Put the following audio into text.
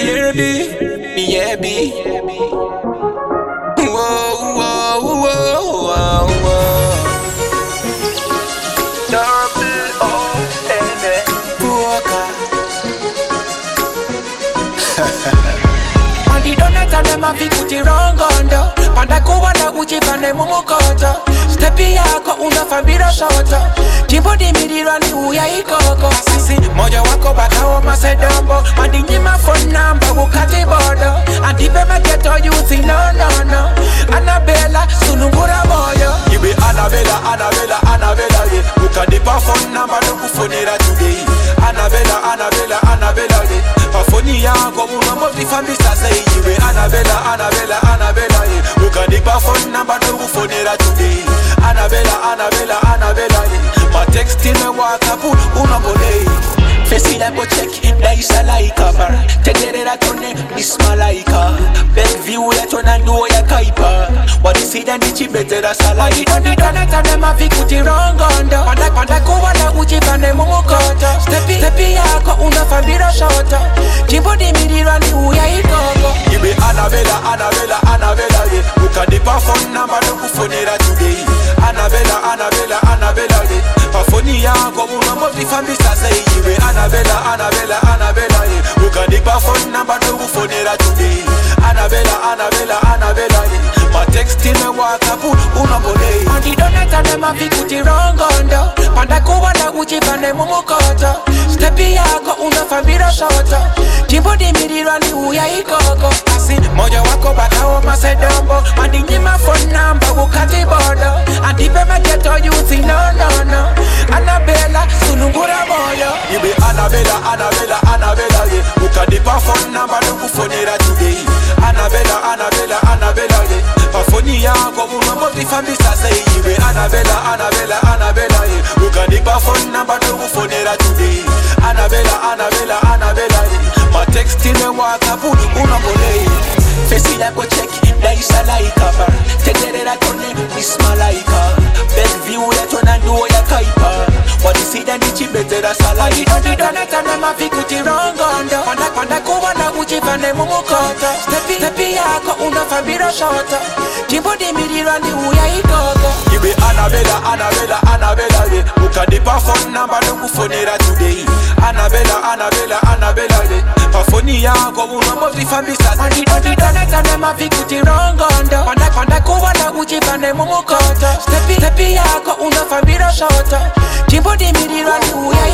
Baby, baby. Whoa, whoa, whoa, whoa, whoa. Double O N E. Walker. Mandi donata na mavikuti rongondo panda kuwa na uchi pande mumukoto stepi yako unafambira shoto jimbo dimirirwa ni uya ikoko sisi moyo wako bakao masedombo mandi nyima phone number ukati bodo andipe mageto yuthi no anabela sunungura moyo You be Annabella, Annabella, Annabella, yeah. Ukanipa phone number nokufonera today. Annabella, Annabella, Annabella, yeah. Pafoni yako unomozifambisa say you be Annabella, Annabella, Annabella, yeah. Ukanipa phone number today. Annabella, Annabella, Annabella, yeah. Ma text in my WhatsApp unabole. Fesi labo check, daisha laika bar. Tegerera tone, miss malaika Big view ya tona nduo ya kaipa Wadisida ndichi betera salaika Wajidoni dona tane mavikuti rongondo Panda panda kuwa na uchi pande mumukoto Stepi, stepi yako unafambira shoto Jimbo dimirirwa ni uya ikoko You be Annabella, Eh. Annabella, Annabella, Annabella, yeah. Pafoni yako unomozifambisa say you be Annabella, Annabella, Annabella, yeah. Ukanipa phone number nokufonera today. Annabella, Annabella, Annabella, yeah. Ma text in WhatsApp unabole. Mandi dona tane mavikuti rongondo Panda kuwa na uchi pande mumukoto Stepi yako unafambira shoto Jimbo dimirirwa ni uya ikoko Asi moyo wako bakao masedombo Mandi nyima phone number ukati bodo Andipe Pafoni yako unomozifambisa say you be Annabella, Annabella, Annabella, yeah. Ukanipa phone number nokufonera today. Annabella, Annabella, Annabella, yeah. Ma text in my WhatsApp unabole. Fesi lako check, daisha laika bar Tegerera tone, miss malaika Best view ya tona nduo ya kaipa Wadisida ndichi betera salaika tane mavikuti rongondo Panda panda kuwa pande mumukoto Stepi, stepi yako unafambira shoto Jimbo dimirirwa ni uya ikoko You be Annabella, Annabella, Annabella, yeah. Ukanipa phone number nokufonera today. Annabella, Annabella, Annabella, yeah. Pafoni yako unomozifambisa say Wajidonidonetane mavikuti rongondo. Panda panda kuwa na uchi pande mumukoto Stepi, stepi yako unafambira shoto Jimbo dimirirwa ni uya